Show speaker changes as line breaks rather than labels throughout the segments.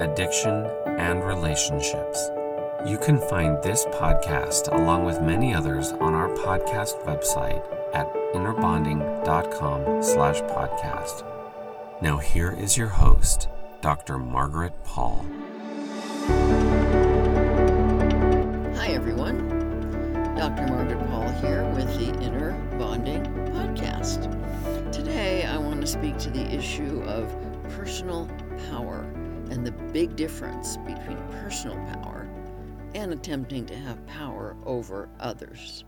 addiction, and relationships. You can find this podcast along with many others on our podcast website at innerbonding.com slash podcast. Now here is your host, Dr. Margaret Paul.
Hi, everyone. Dr. Margaret Paul here with the Inner Bonding Podcast. Today, I want to speak to the issue of personal power and the big difference between personal power and attempting to have power over others.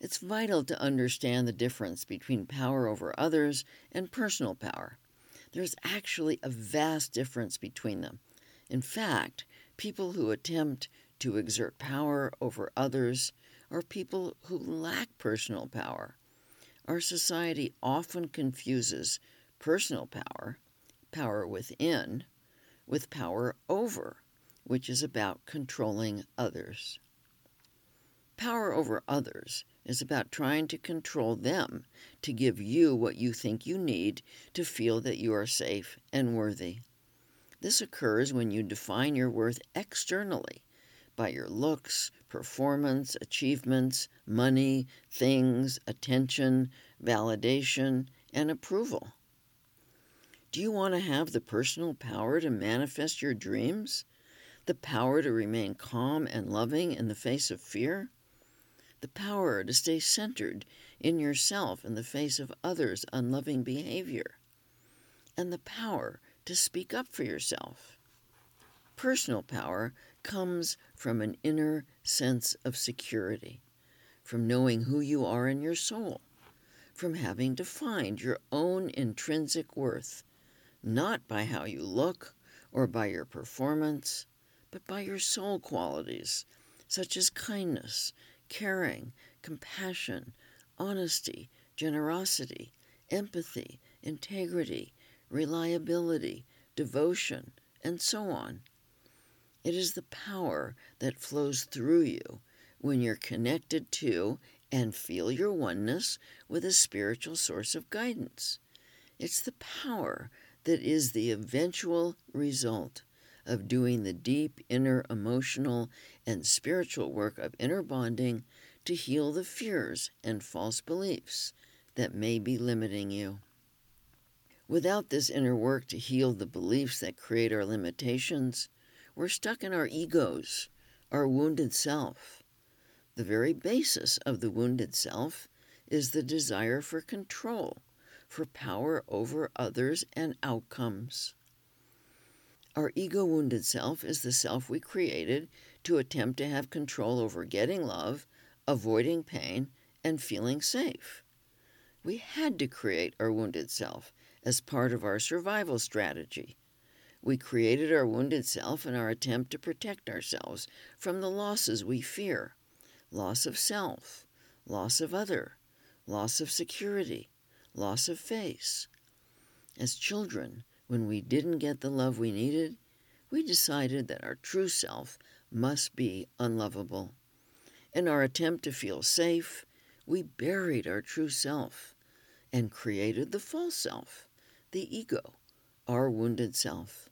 It's vital to understand the difference between power over others and personal power. There's actually a vast difference between them. In fact, people who attempt to exert power over others are people who lack personal power. Our society often confuses personal power power within with power over, which is about controlling others. Power over others is about trying to control them to give you what you think you need to feel that you are safe and worthy. This occurs when you define your worth externally by your looks, performance, achievements, money, things, attention, validation, and approval. Do you want to have the personal power to manifest your dreams? The power to remain calm and loving in the face of fear? The power to stay centered in yourself in the face of others' unloving behavior? And the power to speak up for yourself? Personal power comes from an inner sense of security, from knowing who you are in your soul, from having defined your own intrinsic worth not by how you look or by your performance, but by your soul qualities, such as kindness, caring, compassion, honesty, generosity, empathy, integrity, reliability, devotion, and so on. It is the power that flows through you when you're connected to and feel your oneness with a spiritual source of guidance. It's the power that is the eventual result of doing the deep inner emotional and spiritual work of inner bonding to heal the fears and false beliefs that may be limiting you. Without this inner work to heal the beliefs that create our limitations, we're stuck in our egos, our wounded self. The very basis of the wounded self is the desire for control for power over others and outcomes. Our ego wounded self is the self we created to attempt to have control over getting love, avoiding pain, and feeling safe. We had to create our wounded self as part of our survival strategy. We created our wounded self in our attempt to protect ourselves from the losses we fear loss of self, loss of other, loss of security, loss of face. As children, when we didn't get the love we needed, we decided that our true self must be unlovable. In our attempt to feel safe, we buried our true self. and created the false self, the ego, our wounded self.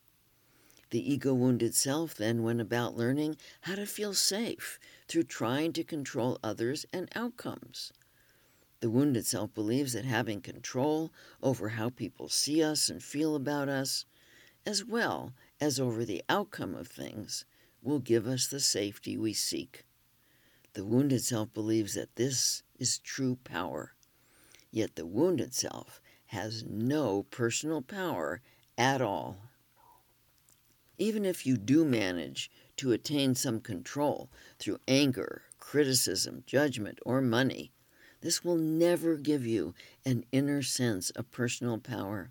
The ego wounded self then went about learning how to feel safe through trying to control others and outcomes. The wounded self believes that having control over how people see us and feel about us, as well as over the outcome of things, will give us the safety we seek. The wounded self believes that this is true power. Yet the wounded self has no personal power at all. Even if you do manage to attain some control through anger, criticism, judgment, or money, this will never give you an inner sense of personal power.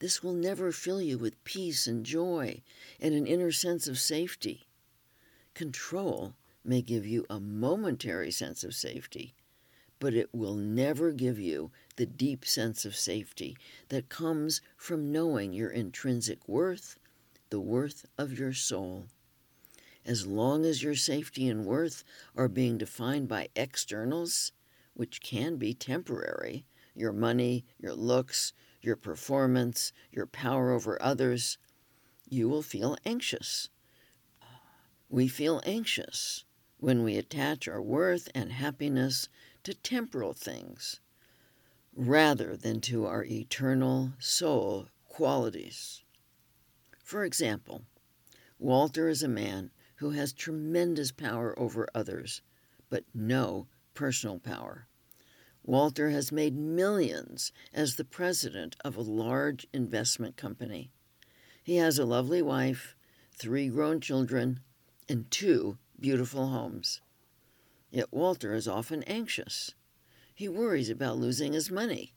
This will never fill you with peace and joy and an inner sense of safety. Control may give you a momentary sense of safety, but it will never give you the deep sense of safety that comes from knowing your intrinsic worth, the worth of your soul. As long as your safety and worth are being defined by externals, which can be temporary your money, your looks, your performance, your power over others you will feel anxious. We feel anxious when we attach our worth and happiness to temporal things rather than to our eternal soul qualities. For example, Walter is a man who has tremendous power over others, but no personal power. Walter has made millions as the president of a large investment company. He has a lovely wife, three grown children, and two beautiful homes. Yet Walter is often anxious. He worries about losing his money.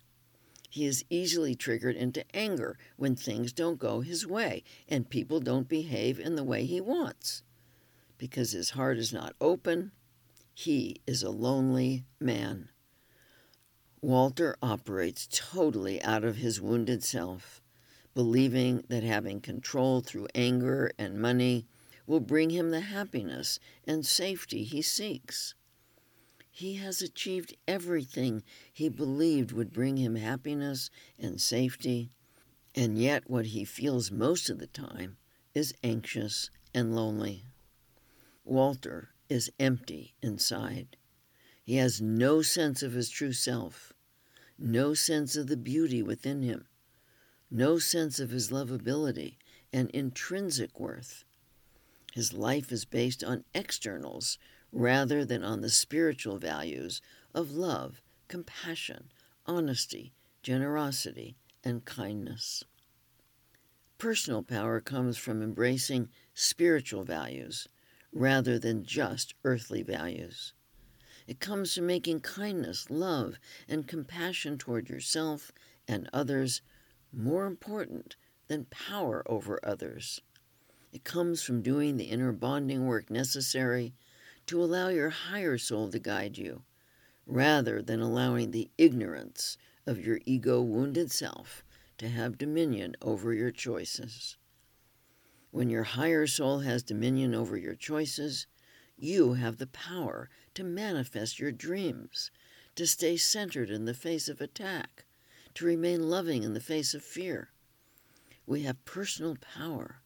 He is easily triggered into anger when things don't go his way and people don't behave in the way he wants. Because his heart is not open, he is a lonely man. Walter operates totally out of his wounded self, believing that having control through anger and money will bring him the happiness and safety he seeks. He has achieved everything he believed would bring him happiness and safety, and yet what he feels most of the time is anxious and lonely. Walter is empty inside. He has no sense of his true self, no sense of the beauty within him, no sense of his lovability and intrinsic worth. His life is based on externals rather than on the spiritual values of love, compassion, honesty, generosity, and kindness. Personal power comes from embracing spiritual values rather than just earthly values. It comes from making kindness, love, and compassion toward yourself and others more important than power over others. It comes from doing the inner bonding work necessary to allow your higher soul to guide you, rather than allowing the ignorance of your ego wounded self to have dominion over your choices. When your higher soul has dominion over your choices, you have the power to manifest your dreams, to stay centered in the face of attack, to remain loving in the face of fear. We have personal power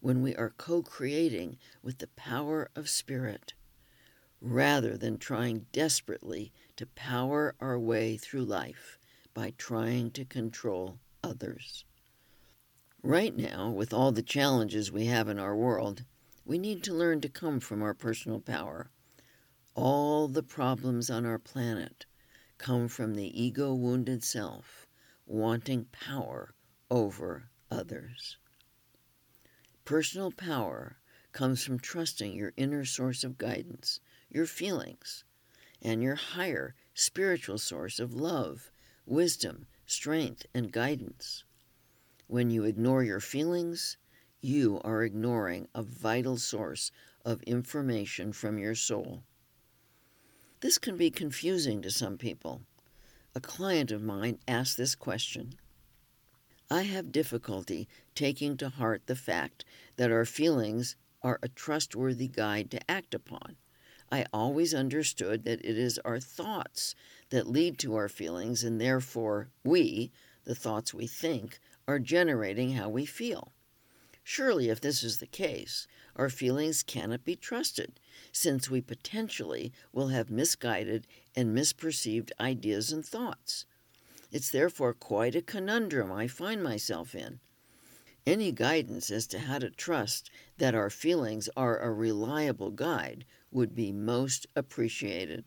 when we are co creating with the power of Spirit, rather than trying desperately to power our way through life by trying to control others. Right now, with all the challenges we have in our world, we need to learn to come from our personal power. All the problems on our planet come from the ego wounded self wanting power over others. Personal power comes from trusting your inner source of guidance, your feelings, and your higher spiritual source of love, wisdom, strength, and guidance. When you ignore your feelings, you are ignoring a vital source of information from your soul. This can be confusing to some people. A client of mine asked this question I have difficulty taking to heart the fact that our feelings are a trustworthy guide to act upon. I always understood that it is our thoughts that lead to our feelings, and therefore we, the thoughts we think, are generating how we feel. Surely, if this is the case, our feelings cannot be trusted, since we potentially will have misguided and misperceived ideas and thoughts. It's therefore quite a conundrum I find myself in. Any guidance as to how to trust that our feelings are a reliable guide would be most appreciated.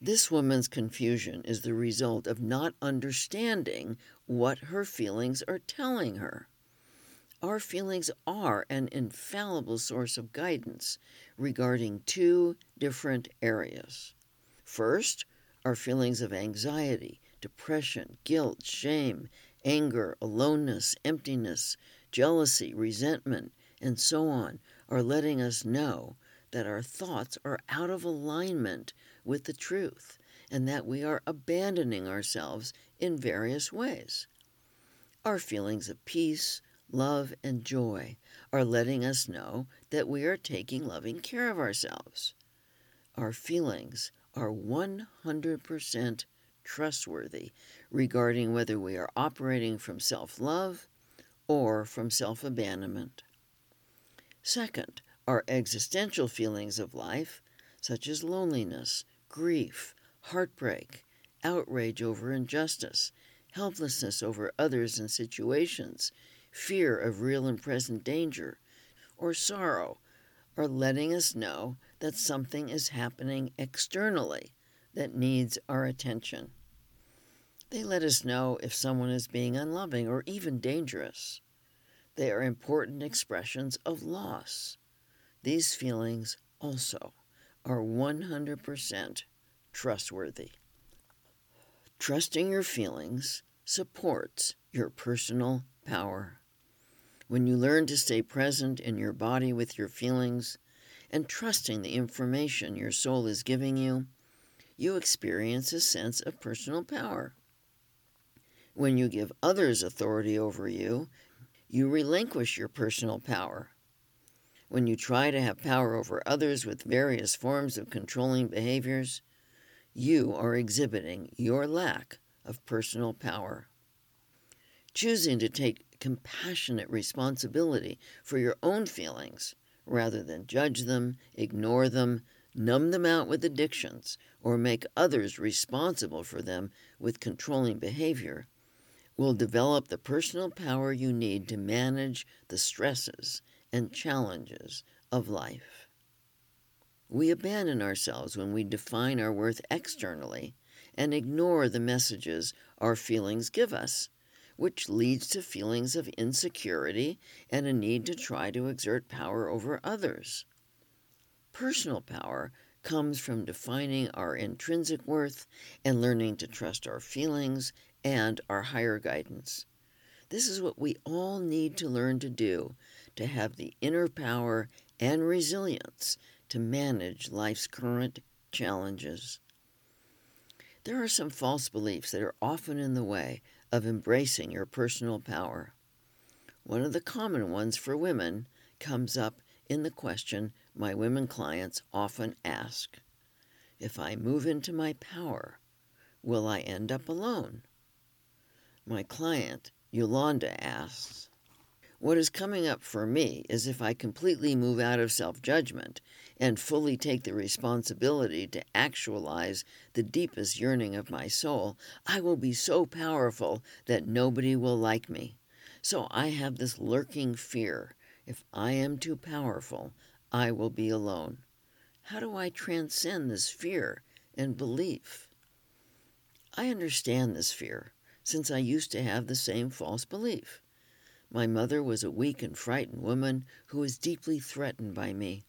This woman's confusion is the result of not understanding what her feelings are telling her. Our feelings are an infallible source of guidance regarding two different areas. First, our feelings of anxiety, depression, guilt, shame, anger, aloneness, emptiness, jealousy, resentment, and so on are letting us know that our thoughts are out of alignment with the truth and that we are abandoning ourselves in various ways. Our feelings of peace, love, and joy are letting us know that we are taking loving care of ourselves. Our feelings are 100% trustworthy regarding whether we are operating from self love or from self abandonment. Second, our existential feelings of life, such as loneliness, grief, heartbreak, outrage over injustice, helplessness over others and situations, fear of real and present danger, or sorrow, are letting us know that something is happening externally that needs our attention. They let us know if someone is being unloving or even dangerous. They are important expressions of loss. These feelings also are 100% trustworthy. Trusting your feelings supports your personal power. When you learn to stay present in your body with your feelings and trusting the information your soul is giving you, you experience a sense of personal power. When you give others authority over you, you relinquish your personal power. When you try to have power over others with various forms of controlling behaviors, you are exhibiting your lack of personal power. Choosing to take compassionate responsibility for your own feelings rather than judge them, ignore them, numb them out with addictions, or make others responsible for them with controlling behavior will develop the personal power you need to manage the stresses and challenges of life. We abandon ourselves when we define our worth externally and ignore the messages our feelings give us, which leads to feelings of insecurity and a need to try to exert power over others. Personal power comes from defining our intrinsic worth and learning to trust our feelings and our higher guidance. This is what we all need to learn to do to have the inner power and resilience to manage life's current challenges. There are some false beliefs that are often in the way of embracing your personal power. One of the common ones for women comes up in the question my women clients often ask If I move into my power, will I end up alone? My client, Yolanda, asks, What is coming up for me is if I completely move out of self judgment and fully take the responsibility to actualize the deepest yearning of my soul, I will be so powerful that nobody will like me. So I have this lurking fear if I am too powerful, I will be alone. How do I transcend this fear and belief? I understand this fear since I used to have the same false belief. My mother was a weak and frightened woman who was deeply threatened by me.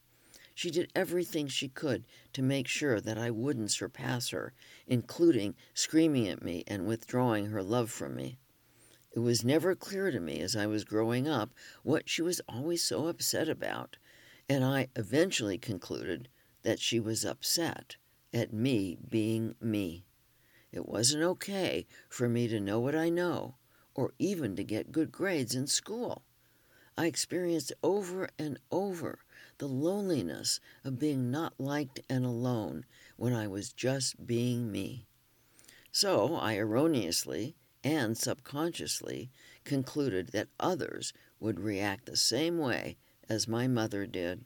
She did everything she could to make sure that I wouldn't surpass her, including screaming at me and withdrawing her love from me. It was never clear to me as I was growing up what she was always so upset about, and I eventually concluded that she was upset at me being me. It wasn't okay for me to know what I know, or even to get good grades in school. I experienced over and over the loneliness of being not liked and alone when I was just being me. So I erroneously and subconsciously concluded that others would react the same way as my mother did.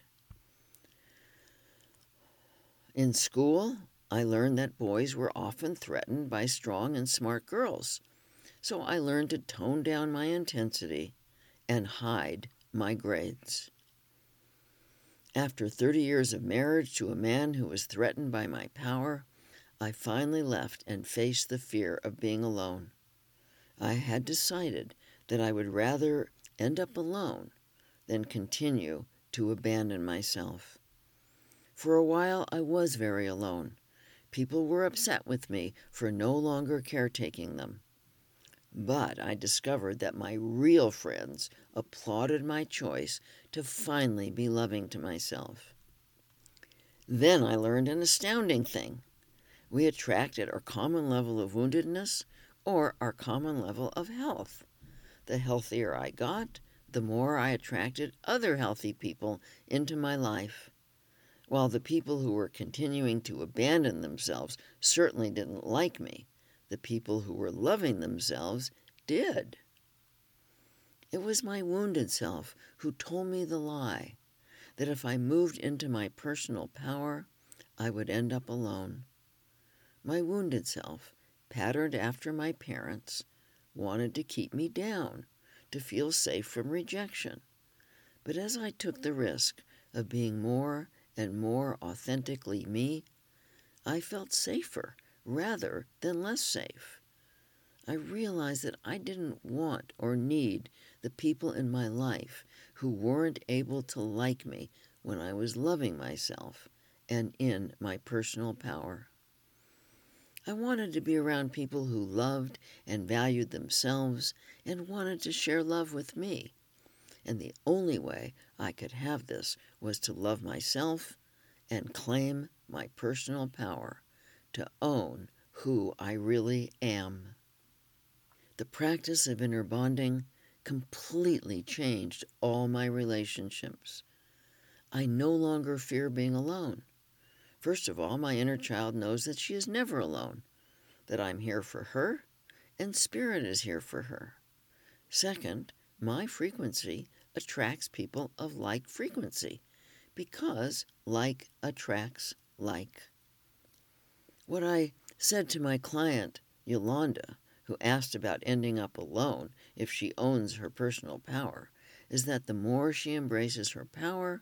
In school, I learned that boys were often threatened by strong and smart girls, so I learned to tone down my intensity and hide my grades. After 30 years of marriage to a man who was threatened by my power, I finally left and faced the fear of being alone. I had decided that I would rather end up alone than continue to abandon myself. For a while, I was very alone. People were upset with me for no longer caretaking them. But I discovered that my real friends applauded my choice to finally be loving to myself. Then I learned an astounding thing. We attracted our common level of woundedness or our common level of health. The healthier I got, the more I attracted other healthy people into my life while the people who were continuing to abandon themselves certainly didn't like me, the people who were loving themselves did. It was my wounded self who told me the lie that if I moved into my personal power, I would end up alone. My wounded self, patterned after my parents, wanted to keep me down, to feel safe from rejection. But as I took the risk of being more and more authentically me, I felt safer rather than less safe. I realized that I didn't want or need the people in my life who weren't able to like me when I was loving myself and in my personal power. I wanted to be around people who loved and valued themselves and wanted to share love with me and the only way I could have this was to love myself and claim my personal power, to own who I really am. The practice of inner bonding completely changed all my relationships. I no longer fear being alone. First of all, my inner child knows that she is never alone, that I'm here for her, and Spirit is here for her. Second, my frequency attracts people of like frequency because like attracts like. What I said to my client, Yolanda, who asked about ending up alone if she owns her personal power, is that the more she embraces her power,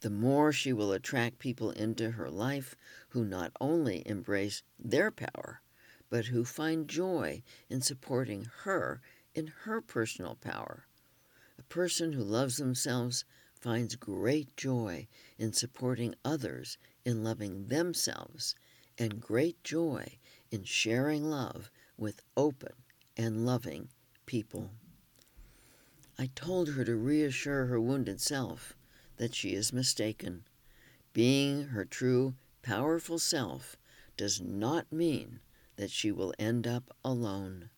the more she will attract people into her life who not only embrace their power, but who find joy in supporting her in her personal power. A person who loves themselves finds great joy in supporting others in loving themselves and great joy in sharing love with open and loving people. I told her to reassure her wounded self that she is mistaken. Being her true, powerful self does not mean that she will end up alone.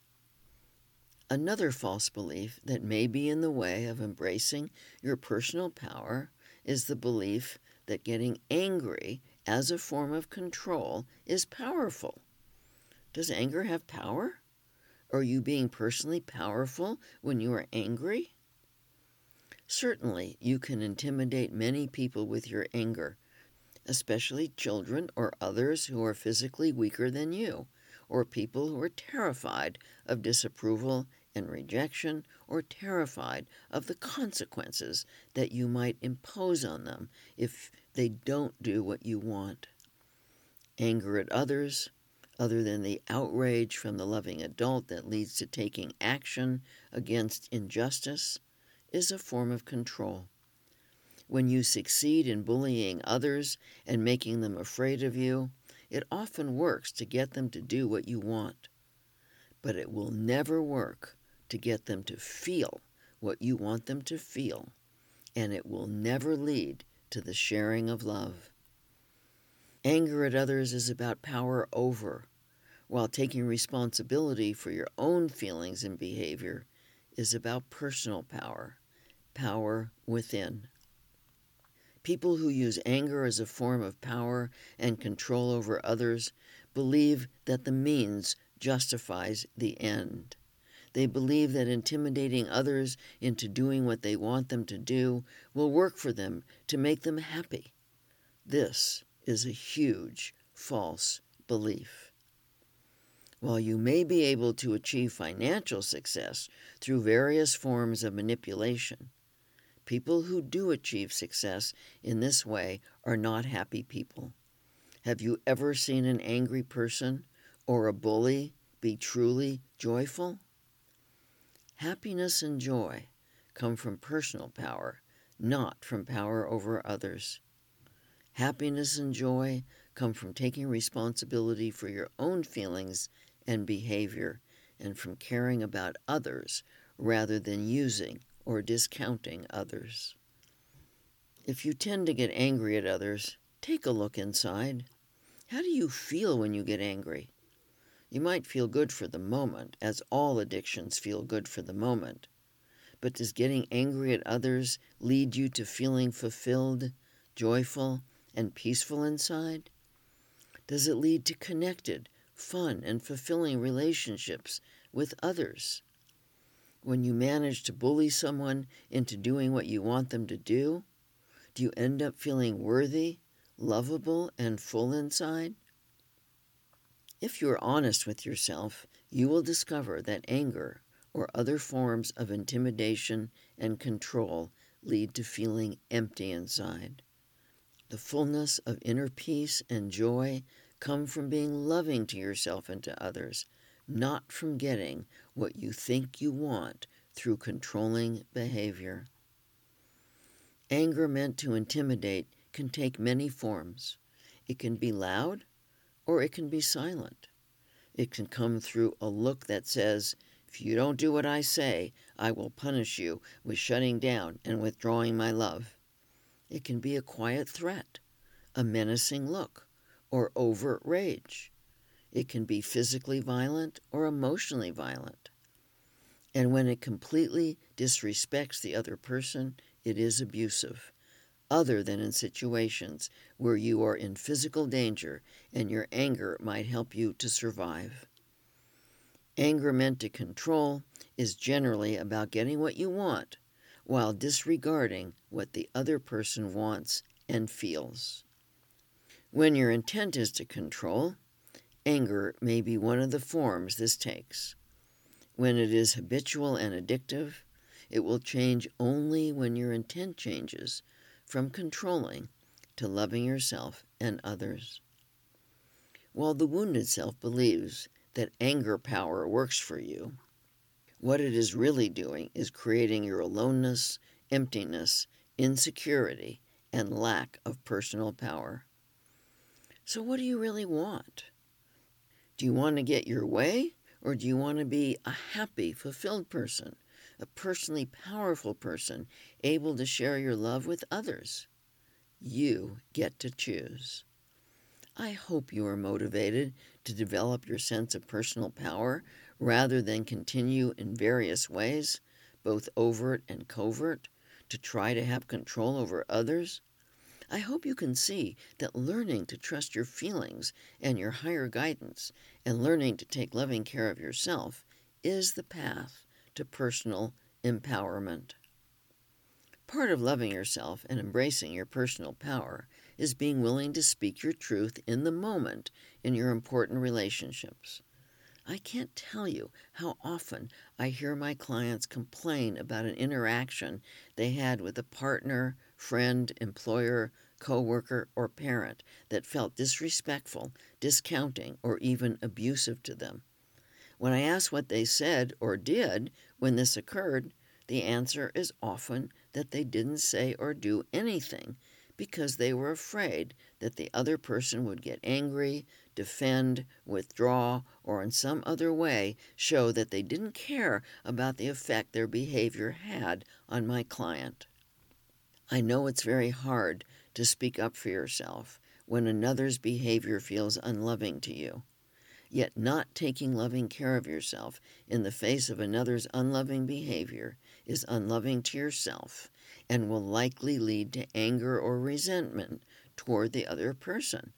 Another false belief that may be in the way of embracing your personal power is the belief that getting angry as a form of control is powerful. Does anger have power? Are you being personally powerful when you are angry? Certainly, you can intimidate many people with your anger, especially children or others who are physically weaker than you or people who are terrified of disapproval and rejection or terrified of the consequences that you might impose on them if they don't do what you want. Anger at others, other than the outrage from the loving adult that leads to taking action against injustice, is a form of control. When you succeed in bullying others and making them afraid of you, it often works to get them to do what you want, but it will never work to get them to feel what you want them to feel, and it will never lead to the sharing of love. Anger at others is about power over, while taking responsibility for your own feelings and behavior is about personal power, power within. People who use anger as a form of power and control over others believe that the means justifies the end. They believe that intimidating others into doing what they want them to do will work for them to make them happy. This is a huge false belief. While you may be able to achieve financial success through various forms of manipulation, people who do achieve success in this way are not happy people. Have you ever seen an angry person or a bully be truly joyful? Happiness and joy come from personal power, not from power over others. Happiness and joy come from taking responsibility for your own feelings and behavior and from caring about others rather than using or discounting others. If you tend to get angry at others, take a look inside. How do you feel when you get angry? You might feel good for the moment, as all addictions feel good for the moment. But does getting angry at others lead you to feeling fulfilled, joyful, and peaceful inside? Does it lead to connected, fun, and fulfilling relationships with others? When you manage to bully someone into doing what you want them to do, do you end up feeling worthy, lovable, and full inside? If you are honest with yourself, you will discover that anger or other forms of intimidation and control lead to feeling empty inside. The fullness of inner peace and joy come from being loving to yourself and to others, not from getting what you think you want through controlling behavior. Anger meant to intimidate can take many forms. It can be loud or it can be silent. It can come through a look that says, If you don't do what I say, I will punish you with shutting down and withdrawing my love. It can be a quiet threat, a menacing look, or overt rage. It can be physically violent or emotionally violent. And when it completely disrespects the other person, it is abusive other than in situations where you are in physical danger and your anger might help you to survive. Anger meant to control is generally about getting what you want while disregarding what the other person wants and feels. When your intent is to control, anger may be one of the forms this takes. When it is habitual and addictive, it will change only when your intent changes from controlling to loving yourself and others. While the wounded self believes that anger power works for you, what it is really doing is creating your aloneness, emptiness, insecurity, and lack of personal power. So, what do you really want? Do you want to get your way, or do you want to be a happy, fulfilled person a personally powerful person able to share your love with others. You get to choose. I hope you are motivated to develop your sense of personal power rather than continue in various ways, both overt and covert, to try to have control over others. I hope you can see that learning to trust your feelings and your higher guidance and learning to take loving care of yourself is the path to personal empowerment. Part of loving yourself and embracing your personal power is being willing to speak your truth in the moment in your important relationships. I can't tell you how often I hear my clients complain about an interaction they had with a partner, friend, employer, coworker, or parent that felt disrespectful, discounting, or even abusive to them. When I ask what they said or did when this occurred, the answer is often that they didn't say or do anything because they were afraid that the other person would get angry, defend, withdraw, or in some other way show that they didn't care about the effect their behavior had on my client. I know it's very hard to speak up for yourself when another's behavior feels unloving to you. Yet, not taking loving care of yourself in the face of another's unloving behavior is unloving to yourself and will likely lead to anger or resentment toward the other person.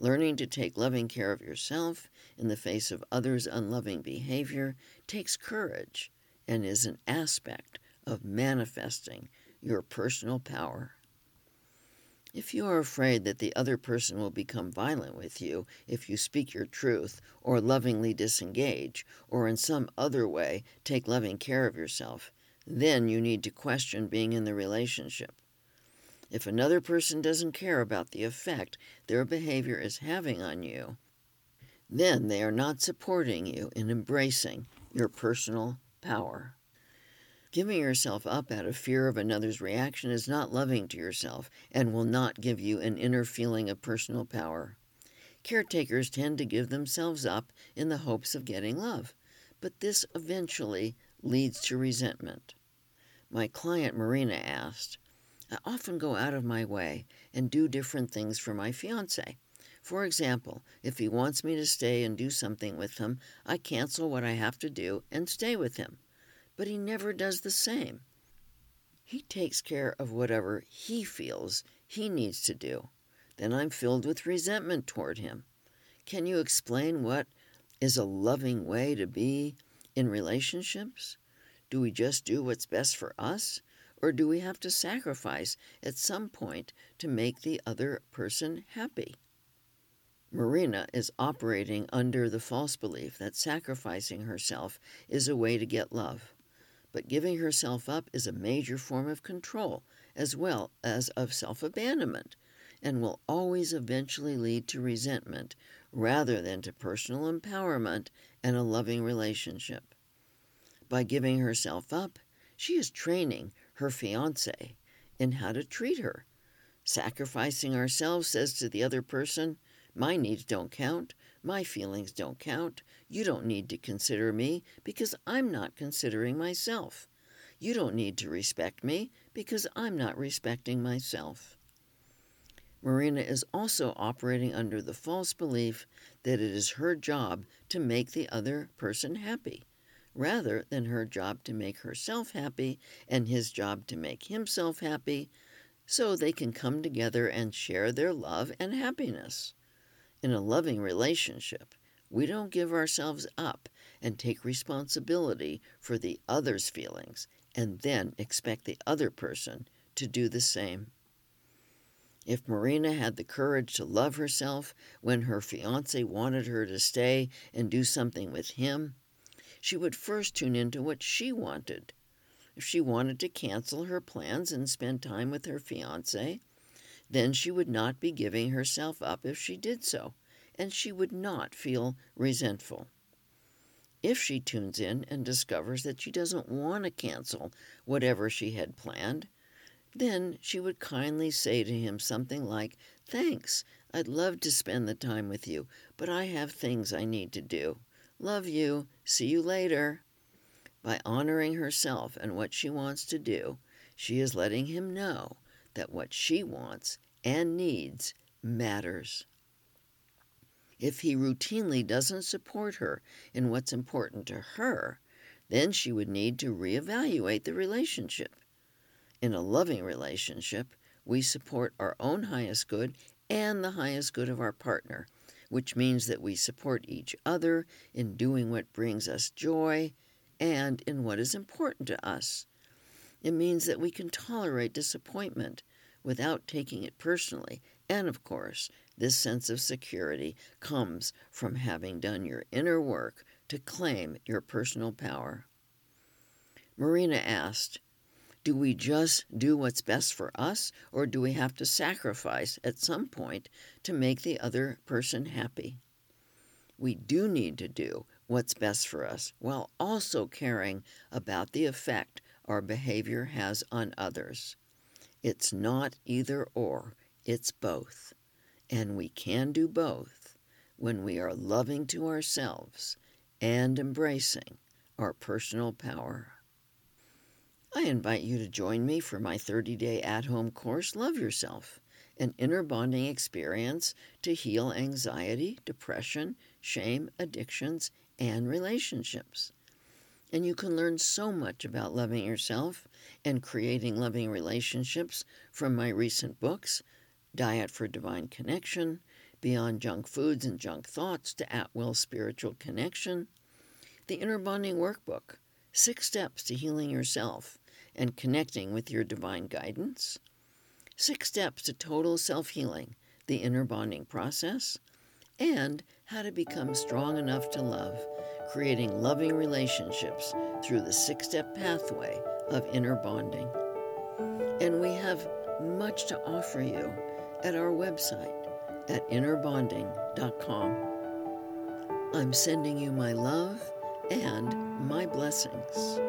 Learning to take loving care of yourself in the face of others' unloving behavior takes courage and is an aspect of manifesting your personal power. If you are afraid that the other person will become violent with you if you speak your truth, or lovingly disengage, or in some other way take loving care of yourself, then you need to question being in the relationship. If another person doesn't care about the effect their behavior is having on you, then they are not supporting you in embracing your personal power. Giving yourself up out of fear of another's reaction is not loving to yourself and will not give you an inner feeling of personal power. Caretakers tend to give themselves up in the hopes of getting love, but this eventually leads to resentment. My client Marina asked, I often go out of my way and do different things for my fiance. For example, if he wants me to stay and do something with him, I cancel what I have to do and stay with him. But he never does the same. He takes care of whatever he feels he needs to do. Then I'm filled with resentment toward him. Can you explain what is a loving way to be in relationships? Do we just do what's best for us? Or do we have to sacrifice at some point to make the other person happy? Marina is operating under the false belief that sacrificing herself is a way to get love. But giving herself up is a major form of control as well as of self abandonment and will always eventually lead to resentment rather than to personal empowerment and a loving relationship. By giving herself up, she is training her fiance in how to treat her. Sacrificing ourselves says to the other person, My needs don't count, my feelings don't count, you don't need to consider me because I'm not considering myself. You don't need to respect me because I'm not respecting myself. Marina is also operating under the false belief that it is her job to make the other person happy rather than her job to make herself happy and his job to make himself happy, so they can come together and share their love and happiness. In a loving relationship, we don't give ourselves up and take responsibility for the other's feelings and then expect the other person to do the same. If Marina had the courage to love herself when her fiance wanted her to stay and do something with him, she would first tune into what she wanted. If she wanted to cancel her plans and spend time with her fiance, then she would not be giving herself up if she did so, and she would not feel resentful. If she tunes in and discovers that she doesn't want to cancel whatever she had planned, then she would kindly say to him something like, Thanks, I'd love to spend the time with you, but I have things I need to do. Love you. See you later. By honoring herself and what she wants to do, she is letting him know that what she wants and needs matters. If he routinely doesn't support her in what's important to her, then she would need to reevaluate the relationship. In a loving relationship, we support our own highest good and the highest good of our partner which means that we support each other in doing what brings us joy and in what is important to us. It means that we can tolerate disappointment without taking it personally. And of course, this sense of security comes from having done your inner work to claim your personal power. Marina asked, do we just do what's best for us, or do we have to sacrifice at some point to make the other person happy? We do need to do what's best for us while also caring about the effect our behavior has on others. It's not either or, it's both. And we can do both when we are loving to ourselves and embracing our personal power. I invite you to join me for my 30 day at home course, Love Yourself, an inner bonding experience to heal anxiety, depression, shame, addictions, and relationships. And you can learn so much about loving yourself and creating loving relationships from my recent books Diet for Divine Connection, Beyond Junk Foods and Junk Thoughts to At Will Spiritual Connection, the Inner Bonding Workbook Six Steps to Healing Yourself and Connecting with Your Divine Guidance, Six Steps to Total Self Healing, the Inner Bonding Process, and How to Become Strong Enough to Love, creating loving relationships through the six step pathway of inner bonding. And we have much to offer you at our website at innerbonding.com. I'm sending you my love and my blessings.